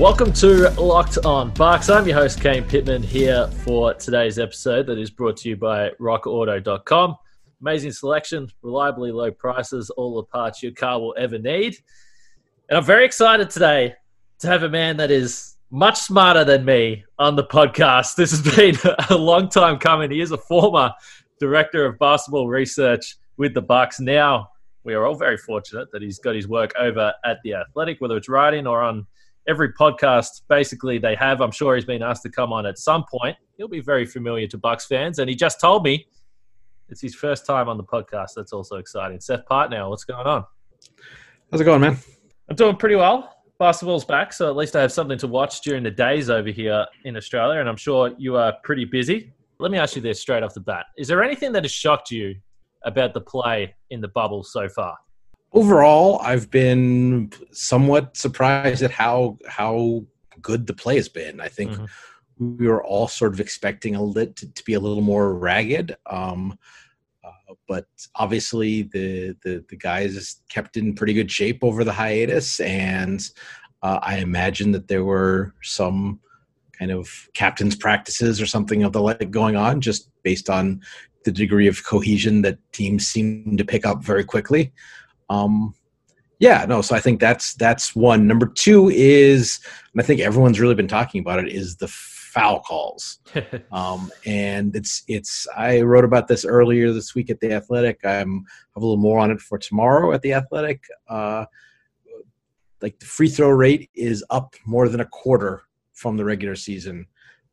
Welcome to Locked On Bucks. I'm your host, Kane Pitman, here for today's episode that is brought to you by rockauto.com. Amazing selection, reliably low prices, all the parts your car will ever need. And I'm very excited today to have a man that is much smarter than me on the podcast. This has been a long time coming. He is a former director of basketball research with the Bucks. Now, we are all very fortunate that he's got his work over at the Athletic, whether it's writing or on every podcast basically they have. I'm sure he's been asked to come on at some point. He'll be very familiar to Bucks fans, and he just told me it's his first time on the podcast. That's also exciting. Seth Partnow, what's going on? How's it going, man? I'm doing pretty well. Basketball's back, so at least I have something to watch during the days over here in Australia, and I'm sure you are pretty busy. Let me ask you this straight off the bat: Is there anything that has shocked you about the play in the bubble so far? Overall, I've been somewhat surprised at how how good the play has been. I think Mhm. we were all sort of expecting a lit to, to be a little more ragged, um, uh, but obviously the, the the guys kept in pretty good shape over the hiatus, and uh, I imagine that there were some kind of captain's practices or something of the like going on, just based on the degree of cohesion that teams seem to pick up very quickly. Um, yeah, no. So I think that's that's one. Number two is, and I think everyone's really been talking about it, is the foul calls. Um, and it's it's. I wrote about this earlier this week at the Athletic. I'm have a little more on it for tomorrow at the Athletic. Uh, like the free throw rate is up more than a quarter from the regular season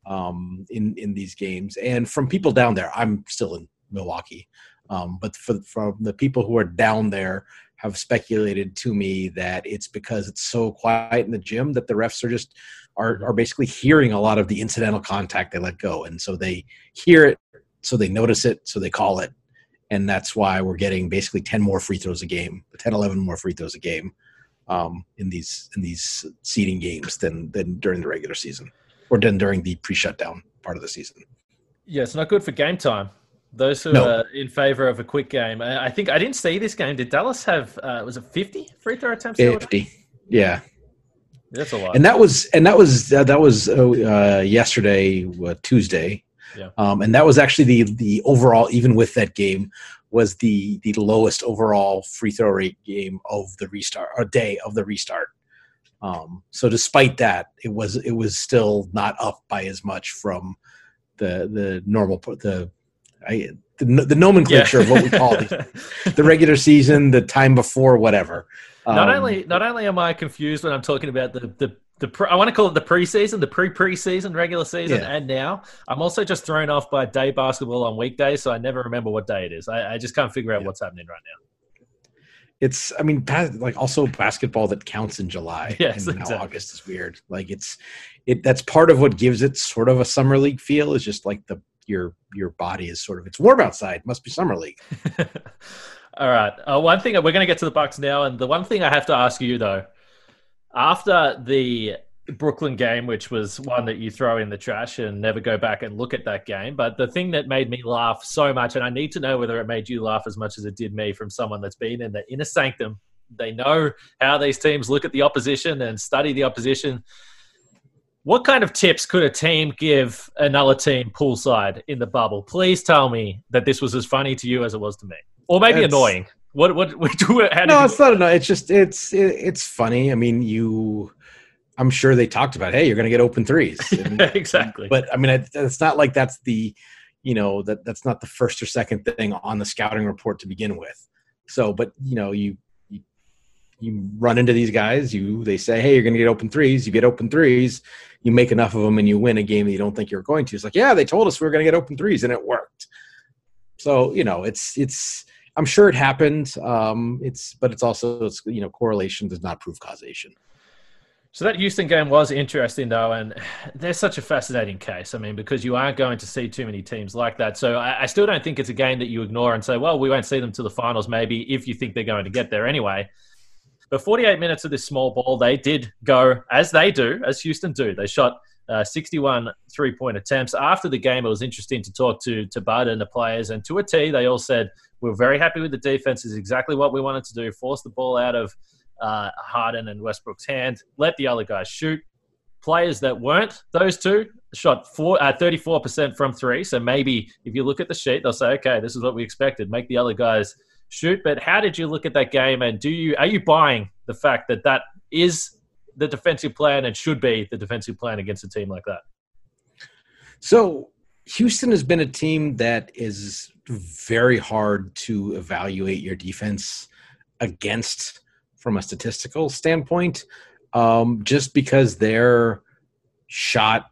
um, in in these games, and from people down there. I'm still in Milwaukee, um, but for, from the people who are down there have speculated to me that it's because it's so quiet in the gym that the refs are just are, are basically hearing a lot of the incidental contact they let go. And so they hear it so they notice it so they call it. And that's why we're getting basically 10 more free throws a game 10 11 more free throws a game um, in these in these seeding games than than during the regular season or than during the pre-shutdown part of the season. Yeah, it's not good for game time. Those who No. are in favor of a quick game. I think I didn't see this game. Did Dallas have, uh, was it 50 free throw attempts? 50 yeah That's a lot. and that was and that was uh, that was uh, yesterday uh, Tuesday, Yeah. um, and that was actually the the overall even with that game was the the lowest overall free throw rate game of the restart or day of the restart. Um, so despite that, it was it was still not up by as much from the the normal the I, the, the nomenclature of what we call the, the regular season, the time before, whatever. not Um, only not only am I confused when I'm talking about the the the pre, I want to call it the preseason, the pre preseason, regular season, Yeah. and now I'm also just thrown off by day basketball on weekdays, so I never remember what day it is. I, I just can't figure out Yeah. what's happening right now. it's i mean like also basketball that counts in july Yes, and now exactly. august is weird like it's it that's part of what gives it sort of a summer league feel is just like the your your body is sort of it's warm outside must be summer league All right. Uh, one thing we're going to get to the Bucks now, and the one thing I have to ask you though, after the Brooklyn game, which was one that you throw in the trash and never go back and look at that game, but the thing that made me laugh so much, and I need to know whether it made you laugh as much as it did me from someone that's been in the inner sanctum. They know how these teams look at the opposition and study the opposition. What kind of tips could a team give another team poolside in the bubble? Please tell me that this was as funny to you as it was to me, or maybe It's- annoying. What what what? How no it's not enough it's just it's it, it's funny i mean you i'm sure they talked about hey you're gonna get open threes And- uh, exactly. but i mean it, it's not like that's the you know that that's not the first or second thing on the scouting report to begin with so but you know you, you run into these guys. You they say, hey, you're going to get open threes. You get open threes. You make enough of them, and you win a game that you don't think you're going to. It's like, yeah, they told us we were going to get open threes, and it worked. So you know, it's it's. I'm sure it happened. Um, it's but it's also it's you know correlation does not prove causation. So that Houston game was interesting, though, and they're such a fascinating case. I mean, because you aren't going to see too many teams like that. So I, I, still don't think it's a game that you ignore and say, "Well, we won't see them to the finals." Maybe if you think they're going to get there anyway. But 48 minutes of this small ball, they did go as they do, as Houston do. They shot uh, 61 three point attempts. After the game, it was interesting to talk to Bud and the players, and to a T, they all said we're very happy with the defense. Is exactly what we wanted to do. Force the ball out of uh, Harden and Westbrook's hand. Let the other guys shoot. Players that weren't those two shot four, uh, 34% from three. So maybe if you look at the sheet, they'll say, okay, this is what we expected. Make the other guys shoot. But how did you look at that game? And do you are you buying the fact that that is the defensive plan and should be the defensive plan against a team like that? So Houston has been a team that is very hard to evaluate your defense against from a statistical standpoint, um, just because their shot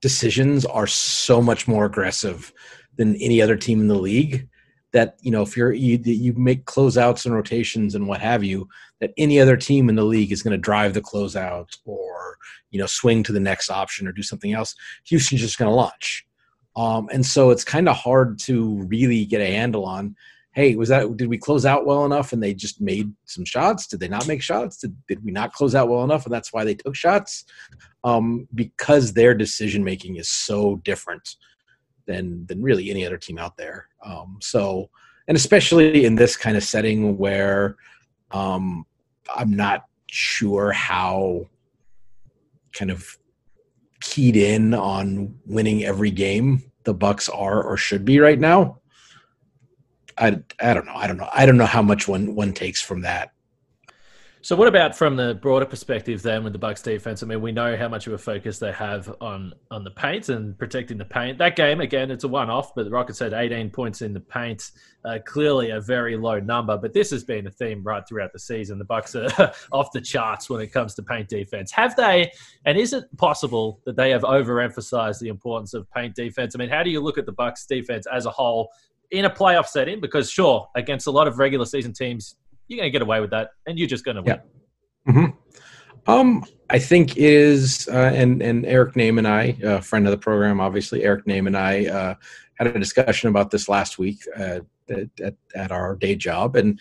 decisions are so much more aggressive than any other team in the league that you know if you're you, you make closeouts and rotations and what have you that any other team in the league is going to drive the closeout or you know swing to the next option or do something else. Houston's just going to launch. Um, and so it's kind of hard to really get a handle on hey was that did we close out well enough and they just made some shots? Did they not make shots? Did, did we not close out well enough and that's why they took shots? Um, because their decision making is so different than than really any other team out there. Um, so, and especially in this kind of setting where um, I'm not sure how kind of keyed in on winning every game the Bucks are or should be right now. I, I don't know. I don't know. I don't know how much one one takes from that. So, what about from the broader perspective then with the Bucks defense? I mean, we know how much of a focus they have on on the paint and protecting the paint. That game, again, it's a one-off, but the Rockets had 18 points in the paint. Uh, clearly, a very low number, but this has been a theme right throughout the season. The Bucks are off the charts when it comes to paint defense. Have they? And is it possible that they have overemphasized the importance of paint defense? I mean, how do you look at the Bucks defense as a whole? in a playoff setting because sure against a lot of regular season teams you're going to get away with that, and you're just going to win. Yeah. Mm-hmm. Um, I think it is, uh, and and Eric Nehm and I, a friend of the program, obviously, Eric Nehm and I uh, had a discussion about this last week uh, at, at our day job, and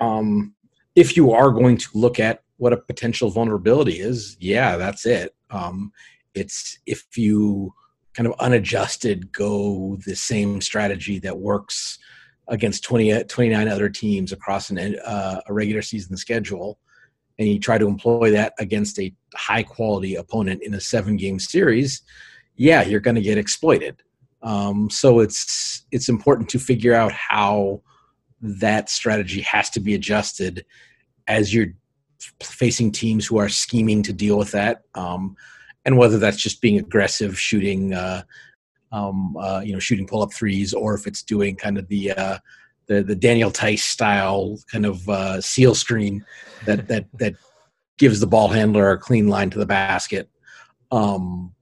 um, if you are going to look at what a potential vulnerability is, yeah, that's it. Um, it's if you kind of unadjusted go the same strategy that works against 20, 29 other teams across an, uh, a regular season schedule and you try to employ that against a high quality opponent in a seven game series yeah you're going to get exploited. Um, so it's it's important to figure out how that strategy has to be adjusted as you're facing teams who are scheming to deal with that um, and whether that's just being aggressive shooting uh, um, uh, you know, shooting pull up threes, or if it's doing kind of the uh, the, the Daniel Theis style kind of uh, seal screen that that that gives the ball handler a clean line to the basket. Um,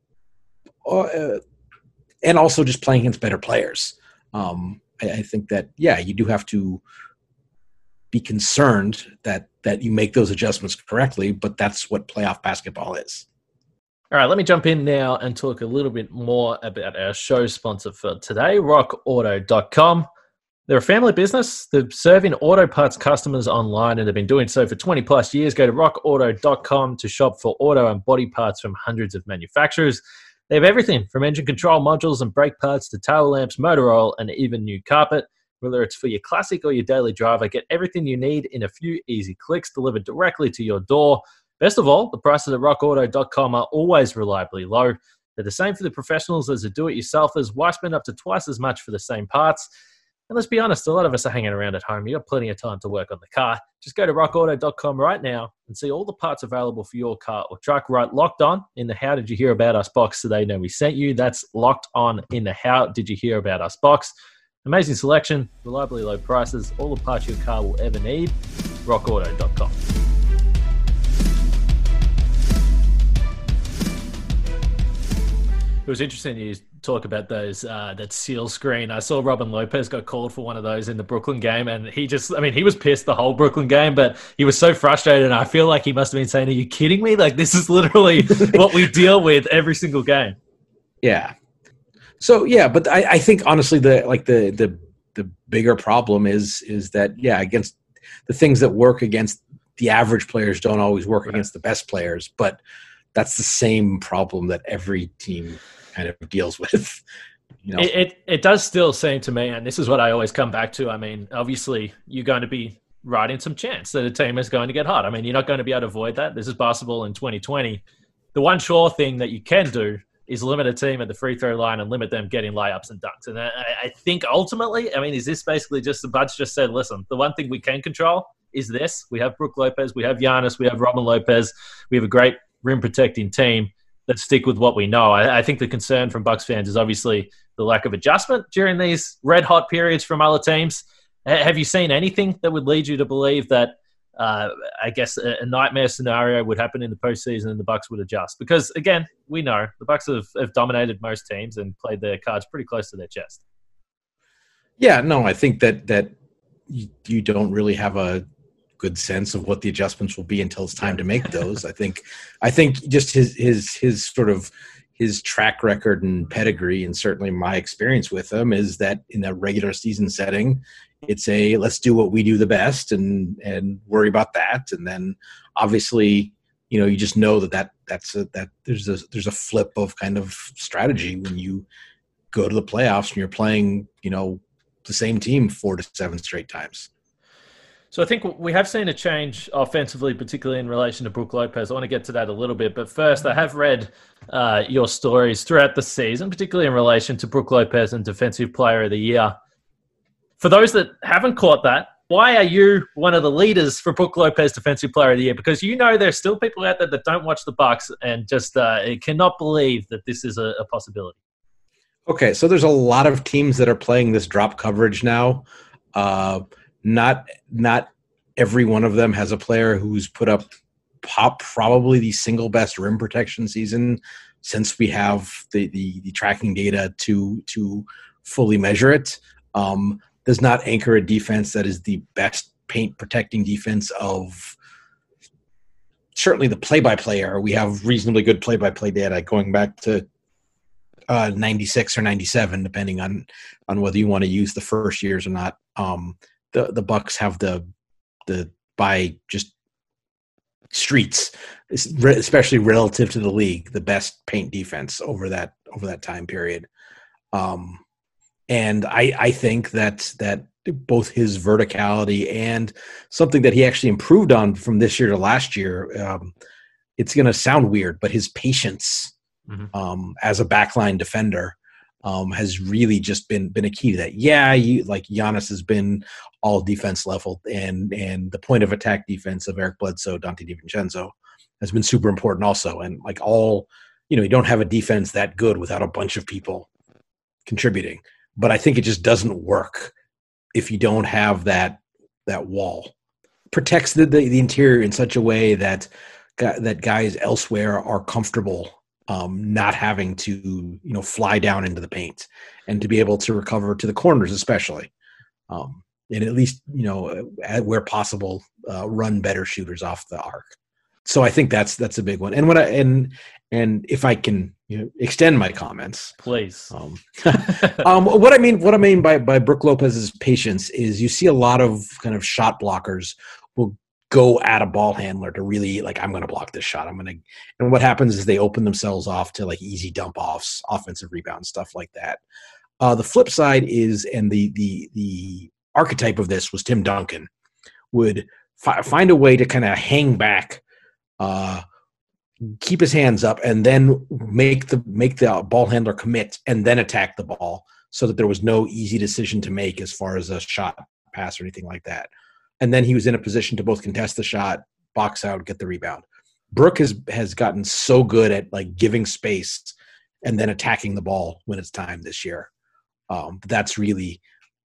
uh, and also just playing against better players. Um, I, I think that yeah, you do have to be concerned that that you make those adjustments correctly, but that's what playoff basketball is. All right, let me jump in now and talk a little bit more about our show sponsor for today, rockauto.com. They're a family business. They're serving auto parts customers online and they've been doing so for 20 plus years. Go to rockauto.com to shop for auto and body parts from hundreds of manufacturers. They have everything from engine control modules and brake parts to tail lamps, motor oil, and even new carpet. Whether it's for your classic or your daily driver, get everything you need in a few easy clicks delivered directly to your door. Best of all, the prices at rockauto.com are always reliably low. They're the same for the professionals as the do it yourselfers. Why spend up to twice as much for the same parts? And let's be honest, a lot of us are hanging around at home. You've got plenty of time to work on the car. Just go to rockauto.com right now and see all the parts available for your car or truck. Right, locked on in the How Did You Hear About Us box so they know we sent you. That's locked on in the How Did You Hear About Us box. Amazing selection, reliably low prices, all the parts your car will ever need. rockauto.com. It was interesting you talk about those uh, that seal screen. I saw Robin Lopez got called for one of those in the Brooklyn game, and he just, I mean, he was pissed the whole Brooklyn game, but he was so frustrated. And I feel like he must have been saying, Are you kidding me? Like, this is literally what we deal with every single game. Yeah. So, yeah, but I, I think honestly, the like the, the, the bigger problem is is that yeah against the things that work against the average players don't always work right. against the best players but that's the same problem that every team kind of deals with. You know? it, it, it does still seem to me, and this is what I always come back to. I mean, obviously, you're going to be riding some chance that a team is going to get hot. I mean, you're not going to be able to avoid that. This is basketball in 2020. The one sure thing that you can do is limit a team at the free throw line and limit them getting layups and dunks. And I, I think ultimately, I mean, is this basically just the Buds just said, listen, the one thing we can control is this. We have Brook Lopez, we have Giannis, we have Robin Lopez, we have a great rim protecting team. Let's stick with what we know. I, I, think the concern from Bucks fans is obviously the lack of adjustment during these red hot periods from other teams. H- have you seen anything that would lead you to believe that? Uh, I guess a, a, nightmare scenario would happen in the postseason and the Bucks would adjust because again we know the Bucks have, have dominated most teams and played their cards pretty close to their chest. Yeah, no, I think that that you, you don't really have a good sense of what the adjustments will be until it's time to make those. I think I think just his his his sort of his track record and pedigree and certainly my experience with him is that in a regular season setting it's a let's do what we do the best and and worry about that. And then obviously you know you just know that that that's a that there's a there's a flip of kind of strategy when you go to the playoffs and you're playing you know the same team four to seven straight times so I think we have seen a change offensively, particularly in relation to Brook Lopez. I want to get to that a little bit, but first, I have read uh, your stories throughout the season, particularly in relation to Brook Lopez and Defensive Player of the Year. For those that haven't caught that, why are you one of the leaders for Brook Lopez Defensive Player of the Year? Because you know there's still people out there that don't watch the Bucks and just uh, cannot believe that this is a, a possibility. Okay, so there's a lot of teams that are playing this drop coverage now. Uh, not not every one of them has a player who's put up pop probably the single best rim protection season since we have the, the, the tracking data to to fully measure it. Um, does not anchor a defense that is the best paint protecting defense of certainly the play by play era. We have reasonably good play by play data going back to uh, 96 or 97, depending on on whether you want to use the first years or not. Um, the the Bucks have the the by just streets, especially relative to the league, the best paint defense over that over that time period. Um, and I I think that that both his verticality and something that he actually improved on from this year to last year. Um, it's going to sound weird, but his patience mm-hmm. um, as a backline defender um, has really just been been a key to that. Yeah, you like Giannis has been all defense level, and and the point of attack defense of Eric Bledsoe, Donte DiVincenzo has been super important also. And like all, you know, you don't have a defense that good without a bunch of people contributing. But I think it just doesn't work if you don't have that that wall. Protects the, the, the interior in such a way that that guys elsewhere are comfortable um, not having to you know fly down into the paint and to be able to recover to the corners especially um, and at least you know where possible uh, run better shooters off the arc. So i think that's that's a big one. And what i and and if i can you know, extend my comments please. um, um, what i mean what i mean by by brook lopez's patience is you see a lot of kind of shot blockers will go at a ball handler to really like i'm going to block this shot. I'm going to and what happens is they open themselves off to like easy dump offs offensive rebounds stuff like that. Uh, the flip side is and the the the archetype of this was tim duncan would fi- find a way to kind of hang back uh, keep his hands up and then make the make the ball handler commit and then attack the ball so that there was no easy decision to make as far as a shot pass or anything like that and then he was in a position to both contest the shot, box out, get the rebound. Brook has has gotten so good at like giving space and then attacking the ball when it's time this year. Um, that's really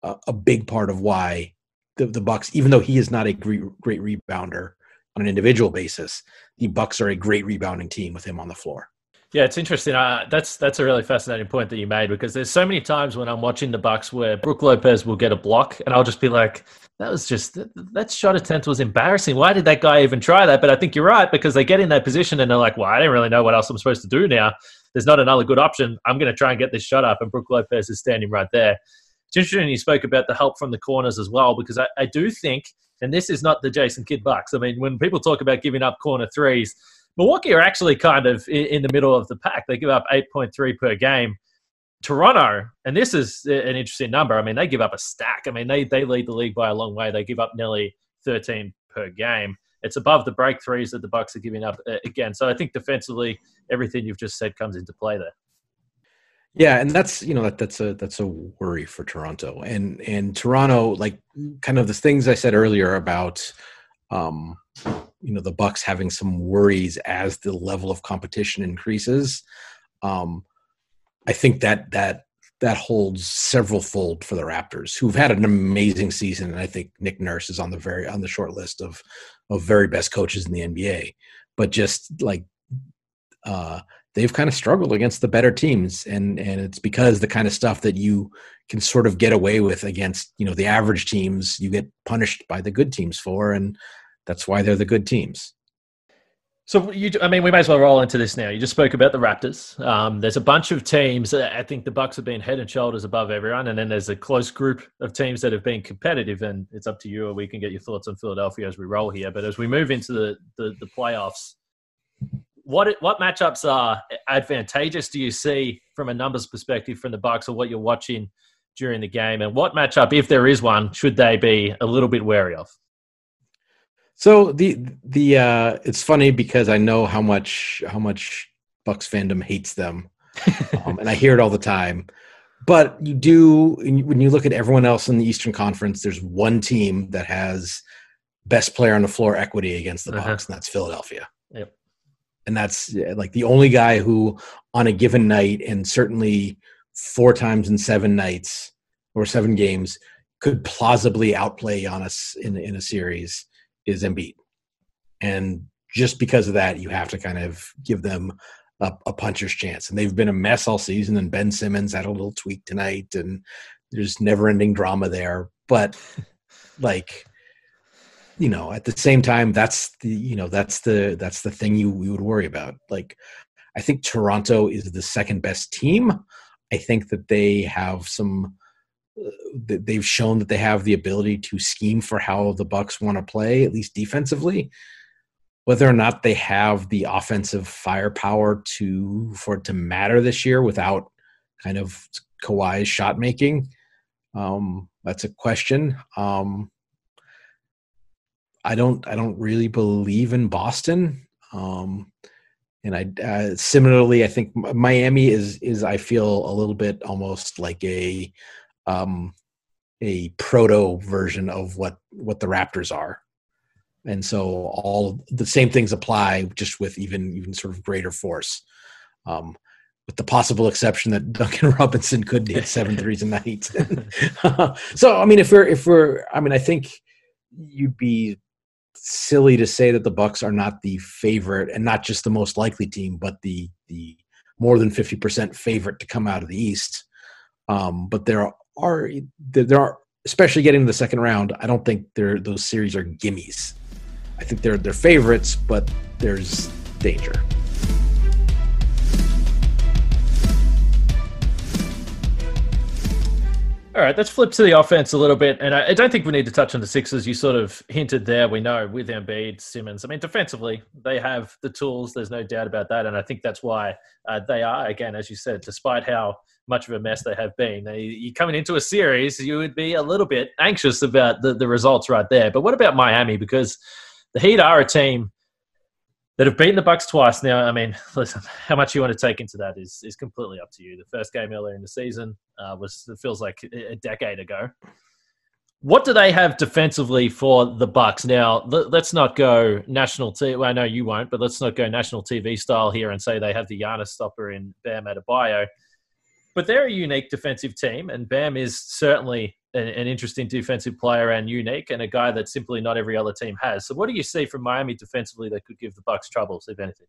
a, a, big part of why the, the Bucks, even though he is not a great, great rebounder on an individual basis, the Bucks are a great rebounding team with him on the floor. Yeah, it's interesting. Uh, that's that's a really fascinating point that you made because there's so many times when I'm watching the Bucks where Brook Lopez will get a block, and I'll just be like, "That was just that, shot attempt was embarrassing. Why did that guy even try that?" But I think you're right because they get in that position and they're like, "Well, I don't really know what else I'm supposed to do now. There's not another good option. I'm going to try and get this shot up." And Brook Lopez is standing right there. It's interesting you spoke about the help from the corners as well because I, I do think, and this is not the Jason Kidd Bucks. I mean, when people talk about giving up corner threes Milwaukee are actually kind of in the middle of the pack. They give up 8.3 per game. Toronto, and this is an interesting number. I mean, they give up a stack. I mean, they, they lead the league by a long way. They give up nearly 13 per game. It's above the break threes that the Bucks are giving up uh, again. So I think defensively, everything you've just said comes into play there. Yeah, and that's you know that that's a that's a worry for Toronto and and Toronto like kind of the things I said earlier about um you know the Bucks having some worries as the level of competition increases. Um, I think that that that holds several fold for the Raptors, who've had an amazing season, and I think Nick Nurse is on the very on the short list of of very best coaches in the NBA. But just like uh, they've kind of struggled against the better teams, and and it's because the kind of stuff that you can sort of get away with against you know the average teams, you get punished by the good teams for, and that's why they're the good teams. So you, I mean, we may as well roll into this now. You just spoke about the Raptors. Um, there's a bunch of teams. I think the Bucks have been head and shoulders above everyone, and then there's a close group of teams that have been competitive. And it's up to you, or we can get your thoughts on Philadelphia as we roll here. But as we move into the the, the playoffs, what what matchups are advantageous do you see from a numbers perspective from the Bucks, or what you're watching during the game, and what matchup, if there is one, should they be a little bit wary of? So the the uh, it's funny because I know how much how much Bucks fandom hates them, um, and I hear it all the time. But you do when you look at everyone else in the Eastern Conference. There's one team that has best player on the floor equity against the uh-huh. Bucks, and that's Philadelphia. Yep. And that's like the only guy who, on a given night, and certainly four times in seven nights or seven games, could plausibly outplay Giannis in in a series is Embiid. And just because of that, you have to kind of give them a, a, puncher's chance. And they've been a mess all season. And Ben Simmons had a little tweak tonight, and there's never ending drama there. But like, you know, at the same time, that's the you know that's the that's the thing you, you would worry about. Like, I think Toronto is the second best team. I think that they have some they've shown that they have the ability to scheme for how the Bucks want to play, at least defensively. Whether or not they have the offensive firepower to for it to matter this year without kind of Kawhi's shot making, um, that's a question. Um, I don't I don't really believe in Boston. Um, and I uh, similarly I think Miami is is I feel a little bit almost like a um, a proto version of what what the Raptors are, and so all the same things apply, just with even even sort of greater force. Um, with the possible exception that Duncan Robinson could hit seven threes a night. so I mean, if we're if we're, I mean, I think you'd be silly to say that the Bucks are not the favorite and not just the most likely team, but the the more than fifty percent favorite to come out of the East. Um, but there are there are especially getting to the second round. I don't think they're those series are gimmies. I think they're they're favorites, but there's danger. All right, let's flip to the offense a little bit, and I, don't think we need to touch on the Sixers. You sort of hinted there. We know with Embiid, Simmons. I mean, defensively, they have the tools. There's no doubt about that, and I think that's why uh, they are again, as you said, despite how much of a mess they have been. They, you coming into a series, you would be a little bit anxious about the, the results right there. But what about Miami? Because the Heat are a team that have beaten the Bucks twice now. I mean, listen, how much you want to take into that is is completely up to you. The first game earlier in the season uh, was it feels like a decade ago. What do they have defensively for the Bucks now? Let's not go national TV. Well, I know you won't, but let's not go national TV style here and say they have the Giannis stopper in Bam Adebayo but they're a unique defensive team, and Bam is certainly an, an, interesting defensive player and unique, and a guy that simply not every other team has. So, what do you see from Miami defensively that could give the Bucks troubles, if anything?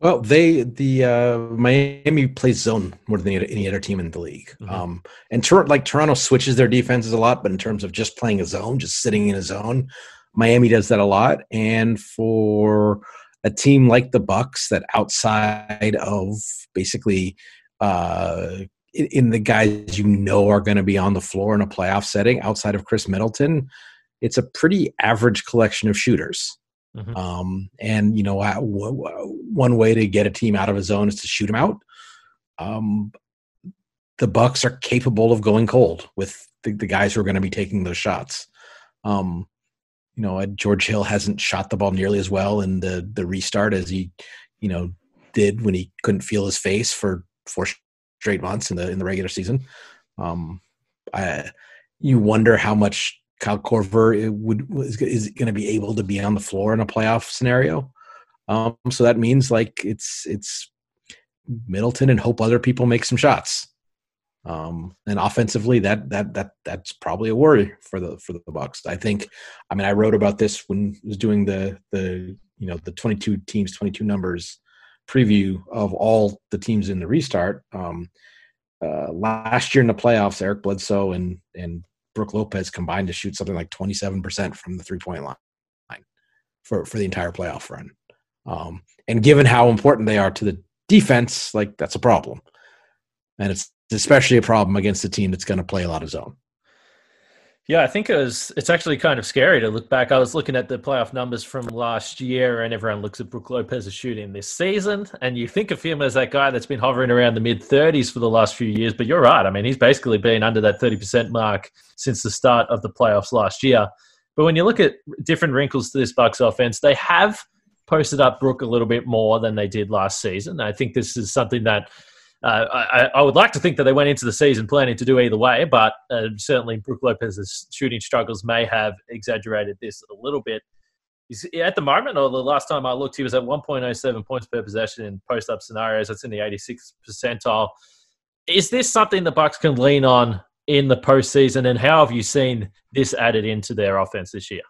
Well, they the uh, Miami plays zone more than any other team in the league. Mm-hmm. Um, and Tor- like Toronto switches their defenses a lot, but in terms of just playing a zone, just sitting in a zone, Miami does that a lot. And for a team like the Bucks, that outside of basically uh, in, the guys you know are going to be on the floor in a playoff setting, outside of Khris Middleton, it's a pretty average collection of shooters. Mm-hmm. Um, and you know, one way to get a team out of a zone is to shoot them out. Um, the Bucks are capable of going cold with the, the guys who are going to be taking those shots. Um, you know, George Hill hasn't shot the ball nearly as well in the the restart as he, you know, did when he couldn't feel his face for four straight months in the in the regular season. Um, I, you wonder how much Kyle Korver would is, is going to be able to be on the floor in a playoff scenario. Um, so that means like it's it's Middleton and hope other people make some shots. Um, and offensively, that that that that's probably a worry for the for the Bucks. I think. I mean, I wrote about this when I was doing the the you know the 22 teams, 22 numbers preview of all the teams in the restart. Um, uh, last year in the playoffs, Eric Bledsoe and and Brook Lopez combined to shoot something like 27% from the three point line for, for the entire playoff run. Um, and given how important they are to the defense, like that's a problem. And it's especially a problem against a team that's going to play a lot of zone. Yeah, I think it was. It's actually kind of scary to look back. I was looking at the playoff numbers from last year, and everyone looks at Brook Lopez's shooting this season, and you think of him as that guy that's been hovering around the mid 30s for the last few years. But you're right. I mean, he's basically been under that 30% mark since the start of the playoffs last year. But when you look at different wrinkles to this Bucks offense, they have posted up Brook a little bit more than they did last season. I think this is something that uh, I, I, would like to think that they went into the season planning to do either way, but uh, certainly Brook Lopez's shooting struggles may have exaggerated this a little bit. He's, at the moment, or the last time I looked, he was at 1.07 points per possession in post-up scenarios. That's in the 86th percentile. Is this something the Bucks can lean on in the postseason, and how have you seen this added into their offense this year?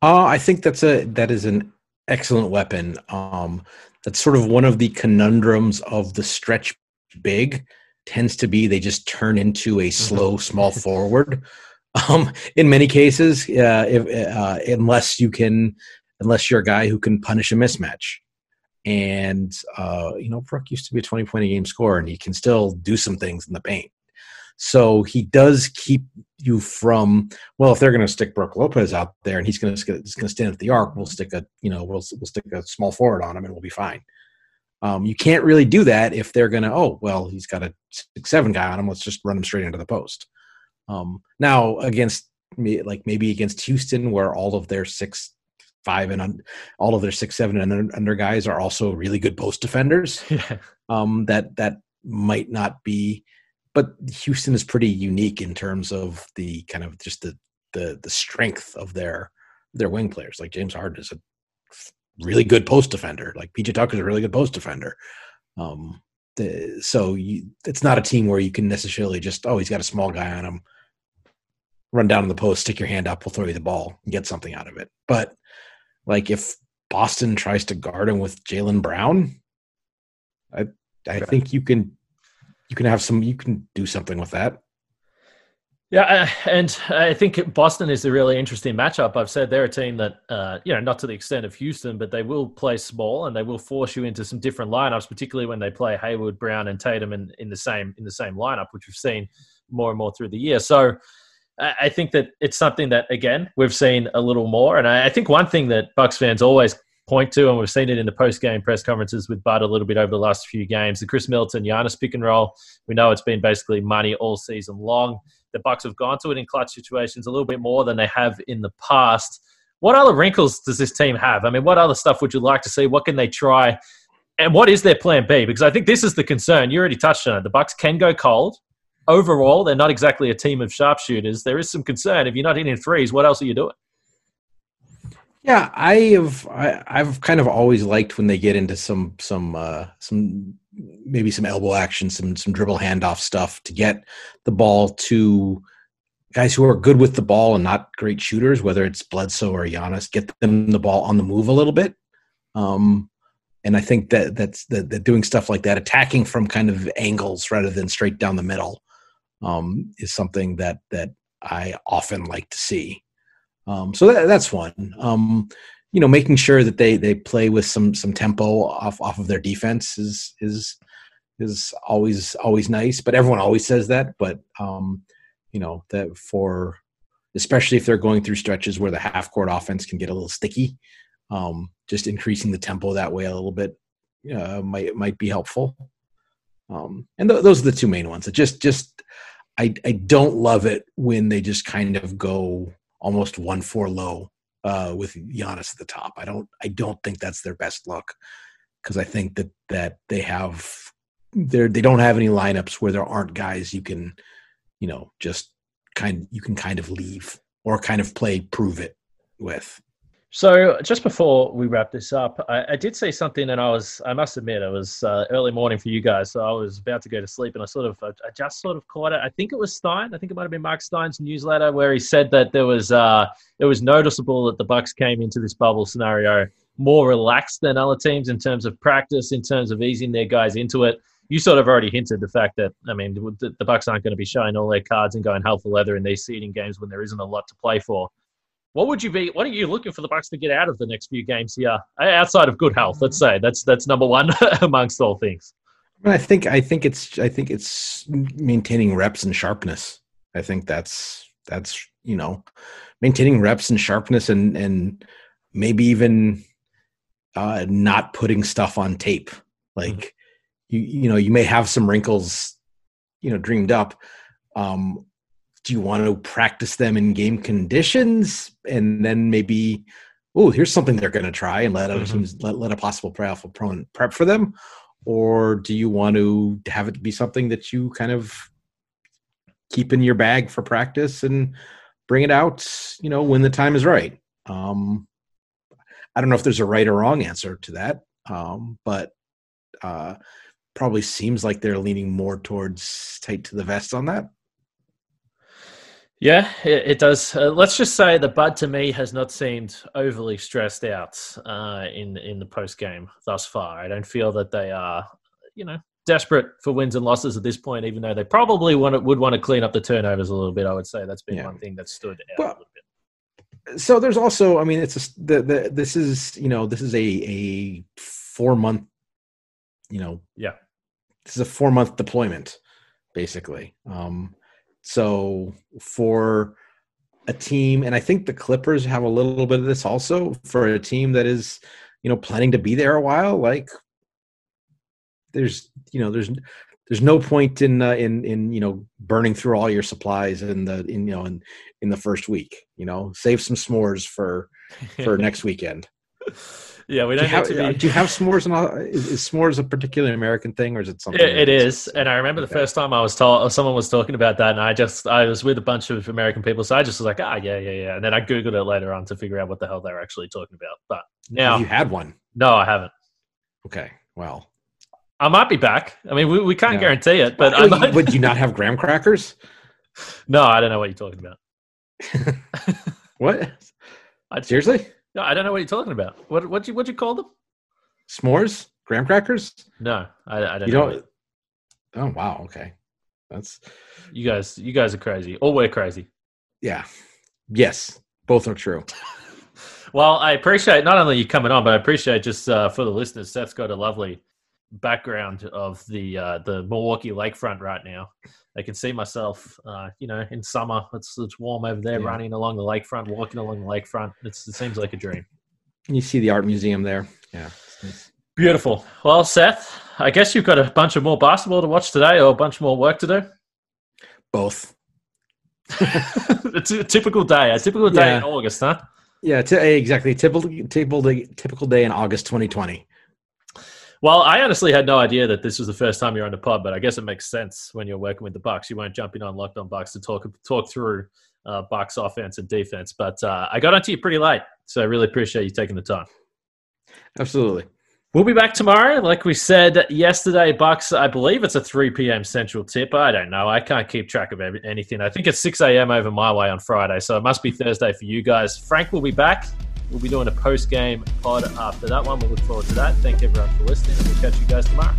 Uh, I think that's a that is an excellent weapon. Um, that's sort of one of the conundrums of the stretch big tends to be they just turn into a mm-hmm. slow small forward. Um, in many cases uh, if, uh, unless you can unless you're a guy who can punish a mismatch. And uh, you know Brook used to be a 20 point a game scorer and he can still do some things in the paint so he does keep you from well, if they're going to stick Brook Lopez out there and he's going to going to stand at the arc, we'll stick a you know we'll we'll stick a small forward on him and we'll be fine. Um, you can't really do that if they're going to oh well he's got a six seven guy on him. Let's just run him straight into the post. Um, now against me, like maybe against Houston, where all of their six five and un, all of their six seven and under, under guys are also really good post defenders. Yeah. Um, that that might not be but Houston is pretty unique in terms of the kind of just the the the strength of their their wing players. Like James Harden is a really good post defender. Like PJ Tucker is a really good post defender. Um, the, so you, it's not a team where you can necessarily just oh he's got a small guy on him, run down in the post, stick your hand up, we'll throw you the ball and get something out of it. But like if Boston tries to guard him with Jaylen Brown, I I think you can you can have some you can do something with that yeah, uh, and I think Boston is a really interesting matchup. I've said they're a team that, uh, you know, not to the extent of Houston, but they will play small and they will force you into some different lineups, particularly when they play Hayward, Brown, and Tatum in, in the same in the same lineup, which we've seen more and more through the year. So I think that it's something that again we've seen a little more, and I think one thing that Bucks fans always point to, and we've seen it in the post game press conferences with Bud a little bit over the last few games. The Khris Middleton Giannis pick and roll. We know it's been basically money all season long. The Bucks have gone to it in clutch situations a little bit more than they have in the past. What other wrinkles does this team have? I mean, what other stuff would you like to see? What can they try? And what is their plan B? Because I think this is the concern. You already touched on it. The Bucks can go cold. Overall, they're not exactly a team of sharpshooters. There is some concern. If you're not hitting threes, what else are you doing? Yeah, I have. I, I've kind of always liked when they get into some some uh, some maybe some elbow action, some some dribble handoff stuff to get the ball to guys who are good with the ball and not great shooters, whether it's Bledsoe or Giannis, get them the ball on the move a little bit. Um, and I think that that's that, that doing stuff like that, attacking from kind of angles rather than straight down the middle, um, is something that that I often like to see. Um, so that, that's one. Um, you know, making sure that they they play with some some tempo off off of their defense is is is always always nice. But everyone always says that. But um, you know that for especially if they're going through stretches where the half court offense can get a little sticky, um, just increasing the tempo that way a little bit uh, might might be helpful. Um, and th- those are the two main ones. It just just I I don't love it when they just kind of go almost one four low uh, with Giannis at the top. I don't I don't think that's their best look because I think that that they have they they don't have any lineups where there aren't guys you can you know just kind you can kind of leave or kind of play prove it with. So just before we wrap this up, I, I, did see something, and I was, I must admit, it was uh, early morning for you guys, so I was about to go to sleep, and I sort of, I, I, just sort of caught it. I think it was Stein. I think it might have been Mark Stein's newsletter where he said that there was, uh, it was noticeable that the Bucks came into this bubble scenario more relaxed than other teams in terms of practice, in terms of easing their guys into it. You sort of already hinted the fact that I mean the, the Bucks aren't going to be showing all their cards and going hell for leather in these seeding games when there isn't a lot to play for. What would you be? What are you looking for the Bucks to get out of the next few games here, outside of good health? Let's say that's that's number one amongst all things. I think I think it's I think it's maintaining reps and sharpness. I think that's that's you know maintaining reps and sharpness and and maybe even uh, not putting stuff on tape. Like mm-hmm. you you know you may have some wrinkles you know dreamed up um, do you want to practice them in game conditions? And then maybe oh here's something they're going to try and let other mm-hmm. teams let, let a possible playoff opponent prep for them. Or do you want to have it be something that you kind of keep in your bag for practice and bring it out you know when the time is right? Um i don't know if there's a right or wrong answer to that um but uh probably seems like they're leaning more towards tight to the vest on that yeah, it, it does. Uh, let's just say the Bud to me has not seemed overly stressed out uh, in in the post game thus far. I don't feel that they are, you know, desperate for wins and losses at this point. Even though they probably want to, would want to clean up the turnovers a little bit. I would say that's been yeah. one thing that stood out well, a little bit. So there's also, I mean, it's a, the, the this is you know this is a a four month, you know, yeah, this is a four month deployment basically. Um, so for a team, and I think the Clippers have a little bit of this also for a team that is, you know, planning to be there a while. Like, there's, you know, there's there's no point in uh, in in you know burning through all your supplies in the in you know in in the first week. You know, save some s'mores for for next weekend. Yeah, we don't do you, have, be... do you have s'mores? And is, is, s'mores a particular American thing, or is it something? it, it is, and I remember okay. the first time I was told someone was talking about that, and I just I was with a bunch of American people, so I just was like, ah, yeah, yeah, yeah, and then I googled it later on to figure out what the hell they were actually talking about. But now have you had one? No, I haven't. Okay, well, I might be back. I mean, we, we can't guarantee it, but well, might... would you not have graham crackers? No, I don't know what you're talking about. what? I, Seriously? No, I don't know what you're talking about. What what you what you call them? S'mores, graham crackers. No, I, I don't. You know don't. Oh wow. Okay, that's you guys. You guys are crazy. Or we're crazy. Yeah. Yes, both are true. well, I appreciate not only you coming on, but I appreciate just uh, for the listeners. Seth's got a lovely background of the uh, the Milwaukee lakefront right now. I can see myself, uh, you know, in summer. It's it's warm over there, yeah. running along the lakefront, walking along the lakefront. It's, it seems like a dream. You see the art museum there. Yeah. Beautiful. Well, Seth, I guess you've got a bunch of more basketball to watch today, or a bunch more work to do. Both. it's a typical day. A typical day yeah. in August, huh? Yeah, t- exactly. Typical, typical, typical day in August 2020. Well, I honestly had no idea that this was the first time you're on the pod, but I guess it makes sense when you're working with the Bucks. You won't jump in on Locked On Bucks to talk talk through uh, Bucks offense and defense. But uh, I got onto you pretty late, so I really appreciate you taking the time. Absolutely. We'll be back tomorrow. Like we said yesterday, Bucks, I believe it's a 3 p.m. Central tip. I don't know. I can't keep track of anything. I think it's 6 a.m. over my way on Friday, so it must be Thursday for you guys. Frank will be back. We'll be doing a post game pod after that one. We'll look forward to that. Thank everyone for listening, and we'll catch you guys tomorrow.